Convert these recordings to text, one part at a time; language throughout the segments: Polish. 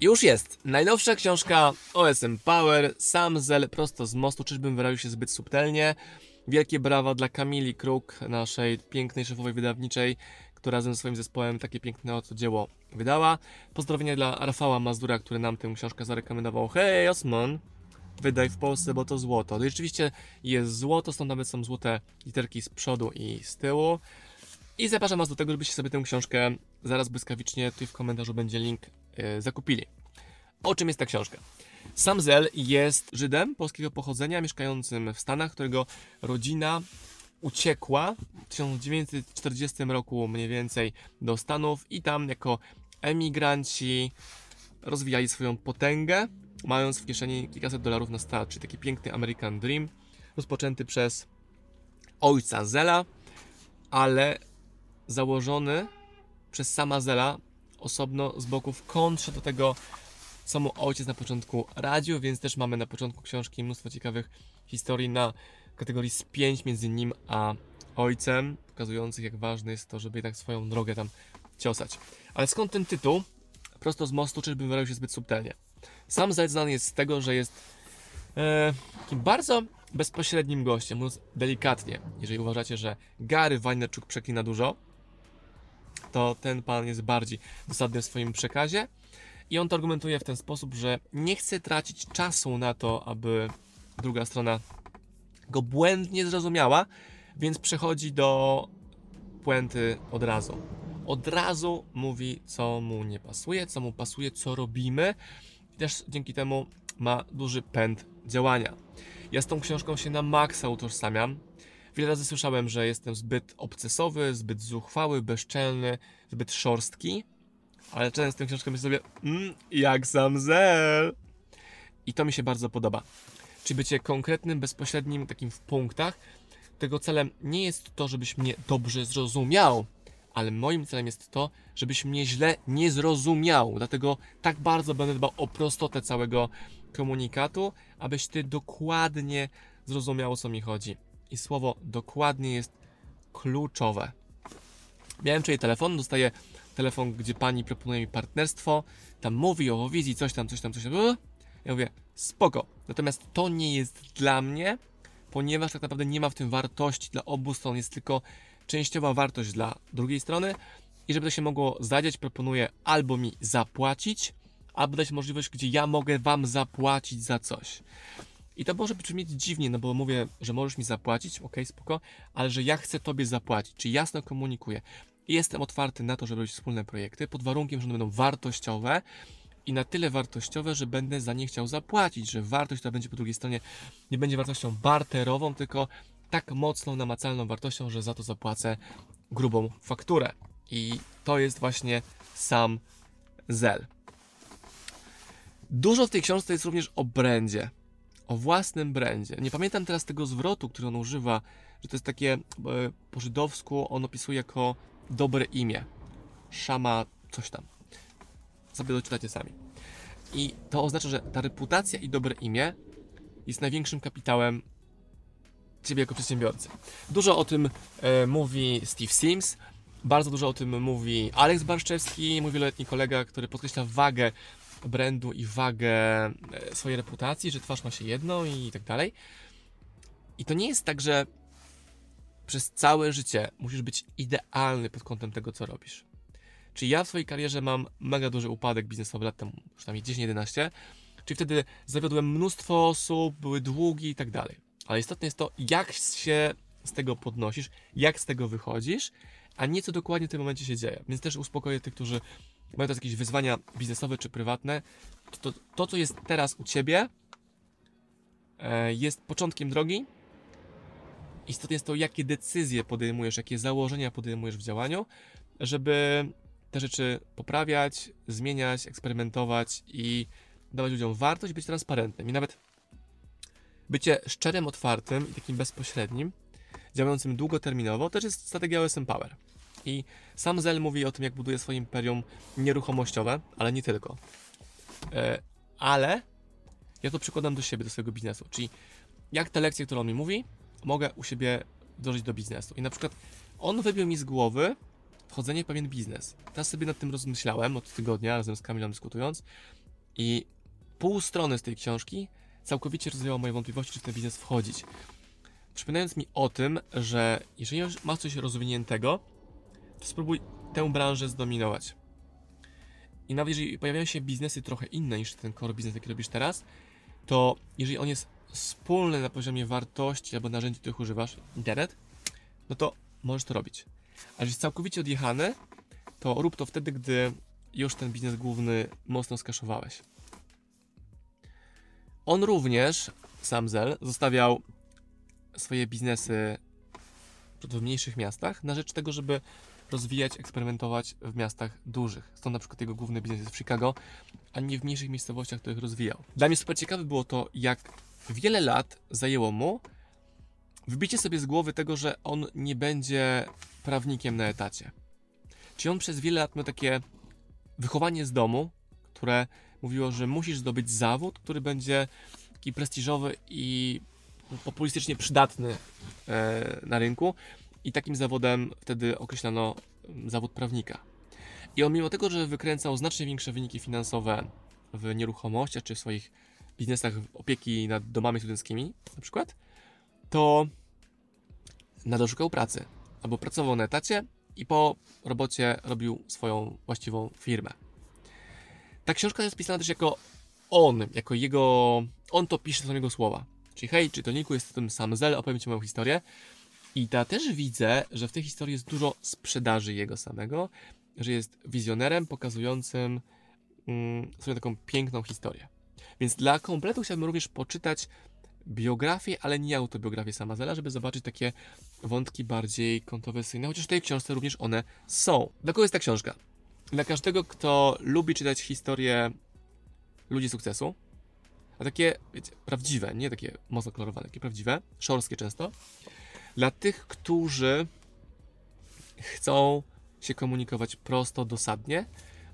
Już jest. Najnowsza książka OSM Power, Sam Zel prosto z mostu, czyżbym wyraził się zbyt subtelnie. Wielkie brawa dla Kamili Kruk, naszej pięknej szefowej wydawniczej, która razem ze swoim zespołem takie piękne oto dzieło wydała. Pozdrowienia dla Rafała Mazdura, który nam tę książkę zarekomendował. Hej, Osman, wydaj w Polsce, bo to złoto. No i rzeczywiście jest złoto, stąd nawet są złote literki z przodu i z tyłu. I zapraszam Was do tego, żebyście sobie tę książkę zaraz błyskawicznie, tutaj w komentarzu będzie link, zakupili. O czym jest ta książka? Sam Zel jest Żydem polskiego pochodzenia, mieszkającym w Stanach, którego rodzina uciekła w 1940 roku mniej więcej do Stanów i tam jako emigranci rozwijali swoją potęgę, mając w kieszeni kilkaset dolarów na start, czyli taki piękny American Dream, rozpoczęty przez ojca Zela, ale założony przez sama Zela osobno z boku w kontrze do tego, co mu ojciec na początku radził, więc też mamy na początku książki mnóstwo ciekawych historii na kategorii spięć między nim a ojcem, pokazujących jak ważne jest to, żeby jednak swoją drogę tam ciosać. Ale skąd ten tytuł? Prosto z mostu, czyżbym wyraził się zbyt subtelnie. Sam Zed znany jest z tego, że jest e, takim bardzo bezpośrednim gościem, mówiąc delikatnie. Jeżeli uważacie, że Gary Wajnerczuk przeklina dużo, to ten pan jest bardziej dosadny w swoim przekazie. I on to argumentuje w ten sposób, że nie chce tracić czasu na to, aby druga strona go błędnie zrozumiała, więc przechodzi do puenty od razu. Od razu mówi, co mu nie pasuje, co mu pasuje, co robimy. I też dzięki temu ma duży pęd działania. Ja z tą książką się na maksa utożsamiam. Wiele razy słyszałem, że jestem zbyt obcesowy, zbyt zuchwały, bezczelny, zbyt szorstki, ale często z tą książką myślę sobie, mm, jak sam Zel. I to mi się bardzo podoba. Czyli bycie konkretnym, bezpośrednim, takim w punktach. Tego celem nie jest to, żebyś mnie dobrze zrozumiał, ale moim celem jest to, żebyś mnie źle nie zrozumiał. Dlatego tak bardzo będę dbał o prostotę całego komunikatu, abyś ty dokładnie zrozumiał, o co mi chodzi. I słowo dokładnie jest kluczowe. Miałem wczoraj telefon, dostaję telefon, gdzie pani proponuje mi partnerstwo, tam mówi o wizji, coś tam, coś tam, coś tam. Ja mówię, spoko. Natomiast to nie jest dla mnie, ponieważ tak naprawdę nie ma w tym wartości dla obu stron, jest tylko częściowa wartość dla drugiej strony. I żeby to się mogło zadziać, proponuję albo mi zapłacić, albo dać możliwość, gdzie ja mogę wam zapłacić za coś. I to może brzmieć dziwnie, no bo mówię, że możesz mi zapłacić, ok, spoko, ale że ja chcę tobie zapłacić, czy jasno komunikuję. Jestem otwarty na to, żeby robić wspólne projekty, pod warunkiem, że one będą wartościowe i na tyle wartościowe, że będę za nie chciał zapłacić, że wartość, która będzie po drugiej stronie, nie będzie wartością barterową, tylko tak mocną, namacalną wartością, że za to zapłacę grubą fakturę. I to jest właśnie sam Zel. Dużo w tej książce jest również o brandzie, o własnym brandzie. Nie pamiętam teraz tego zwrotu, który on używa, że to jest takie po żydowsku, on opisuje jako dobre imię. Szama, coś tam. Sobie doczytacie sami. I to oznacza, że ta reputacja i dobre imię jest największym kapitałem ciebie jako przedsiębiorcy. Dużo o tym e, mówi Steve Sims, bardzo dużo o tym mówi Alex Barszczewski, mój wieloletni kolega, który podkreśla wagę brandu i wagę e, swojej reputacji, że twarz ma się jedną i tak dalej. I to nie jest tak, że przez całe życie musisz być idealny pod kątem tego, co robisz. Czyli ja w swojej karierze mam mega duży upadek biznesowy lat temu, przynajmniej 10-11, czyli wtedy zawiodłem mnóstwo osób, były długi i tak dalej. Ale istotne jest to, jak się z tego podnosisz, jak z tego wychodzisz, a nie co dokładnie w tym momencie się dzieje. Więc też uspokoję tych, którzy mają teraz jakieś wyzwania biznesowe czy prywatne. To, to, to co jest teraz u ciebie, e, jest początkiem drogi. Istotne jest to, jakie decyzje podejmujesz, jakie założenia podejmujesz w działaniu, żeby te rzeczy poprawiać, zmieniać, eksperymentować i dawać ludziom wartość, być transparentnym. I nawet bycie szczerym, otwartym i takim bezpośrednim, działającym długoterminowo, też jest strategia OSM Power. I sam Zel mówi o tym, jak buduje swoje imperium nieruchomościowe, ale nie tylko. E, ale ja to przykładam do siebie, do swojego biznesu. Czyli jak te lekcje, które on mi mówi, mogę u siebie wdrożyć do biznesu. I na przykład on wybił mi z głowy wchodzenie w pewien biznes. Teraz sobie nad tym rozmyślałem od tygodnia, razem z Kamilą dyskutując. I pół strony z tej książki całkowicie rozwiało moje wątpliwości, czy w ten biznes wchodzić. Przypominając mi o tym, że jeżeli masz coś rozwiniętego, spróbuj tę branżę zdominować. I nawet jeżeli pojawiają się biznesy trochę inne niż ten core biznes, jaki robisz teraz, to jeżeli on jest wspólny na poziomie wartości albo narzędzi, których używasz, internet, no to możesz to robić. A jeżeli jest całkowicie odjechany, to rób to wtedy, gdy już ten biznes główny mocno skaszowałeś. On również, sam Zel, zostawiał swoje biznesy w mniejszych miastach na rzecz tego, żeby rozwijać, eksperymentować w miastach dużych. Stąd na przykład jego główny biznes jest w Chicago, a nie w mniejszych miejscowościach, których rozwijał. Dla mnie super ciekawe było to, jak wiele lat zajęło mu wybicie sobie z głowy tego, że on nie będzie prawnikiem na etacie. Czyli on przez wiele lat miał takie wychowanie z domu, które mówiło, że musisz zdobyć zawód, który będzie taki prestiżowy i populistycznie przydatny e, na rynku. I takim zawodem wtedy określano mm, zawód prawnika. I on mimo tego, że wykręcał znacznie większe wyniki finansowe w nieruchomościach czy w swoich biznesach opieki nad domami studenckimi na przykład, to nadal szukał pracy. Albo pracował na etacie i po robocie robił swoją właściwą firmę. Ta książka jest pisana też jako on, jako jego. On to pisze, są jego słowa. Czyli hej, czytelniku, jestem Sam Zel, opowiem Ci moją historię. I ja też widzę, że w tej historii jest dużo sprzedaży jego samego, że jest wizjonerem pokazującym mm, sobie taką piękną historię. Więc dla kompletu chciałbym również poczytać biografię, ale nie autobiografię sama Zela, żeby zobaczyć takie wątki bardziej kontrowersyjne, chociaż w tej książce również one są. Dla kogo jest ta książka? Dla każdego, kto lubi czytać historie ludzi sukcesu, a takie, wiecie, prawdziwe, nie takie mocno kolorowane, takie prawdziwe, szorskie często. Dla tych, którzy chcą się komunikować prosto, dosadnie,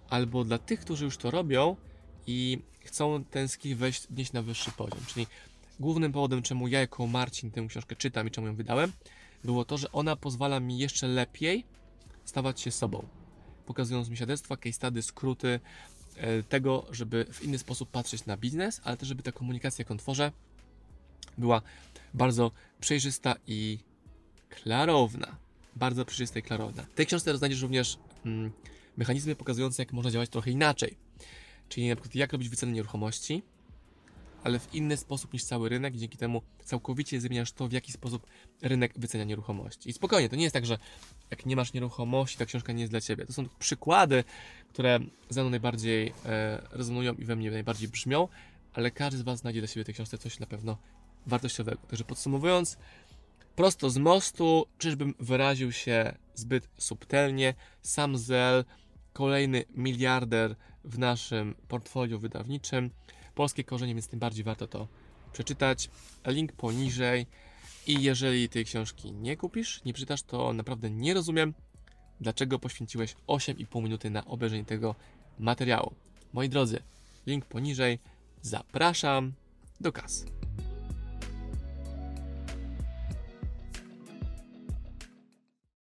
albo dla tych, którzy już to robią i chcą ten skill wejść, wnieść na wyższy poziom. Czyli głównym powodem, czemu ja jako Marcin tę książkę czytam i czemu ją wydałem, było to, że ona pozwala mi jeszcze lepiej stawać się sobą. Pokazując mi świadectwa, case study, skróty e, tego, żeby w inny sposób patrzeć na biznes, ale też, żeby ta komunikacja, jaką tworzę, była bardzo przejrzysta i klarowna. Bardzo przejrzysta i klarowna. W tej książce znajdziesz również mm, mechanizmy pokazujące, jak można działać trochę inaczej. Czyli na przykład jak robić wycenę nieruchomości, ale w inny sposób niż cały rynek dzięki temu całkowicie zmieniasz to, w jaki sposób rynek wycenia nieruchomości. I spokojnie, to nie jest tak, że jak nie masz nieruchomości, ta książka nie jest dla Ciebie. To są przykłady, które ze mną najbardziej e, rezonują i we mnie najbardziej brzmią, ale każdy z Was znajdzie dla siebie w tej książce coś na pewno wartościowego. Także podsumowując, prosto z mostu, czyżbym wyraził się zbyt subtelnie, sam Zel, kolejny miliarder w naszym portfolio wydawniczym, polskie korzenie, więc tym bardziej warto to przeczytać. Link poniżej. I jeżeli tej książki nie kupisz, nie czytasz, to naprawdę nie rozumiem, dlaczego poświęciłeś 8,5 minuty na obejrzenie tego materiału. Moi drodzy, link poniżej. Zapraszam do kas.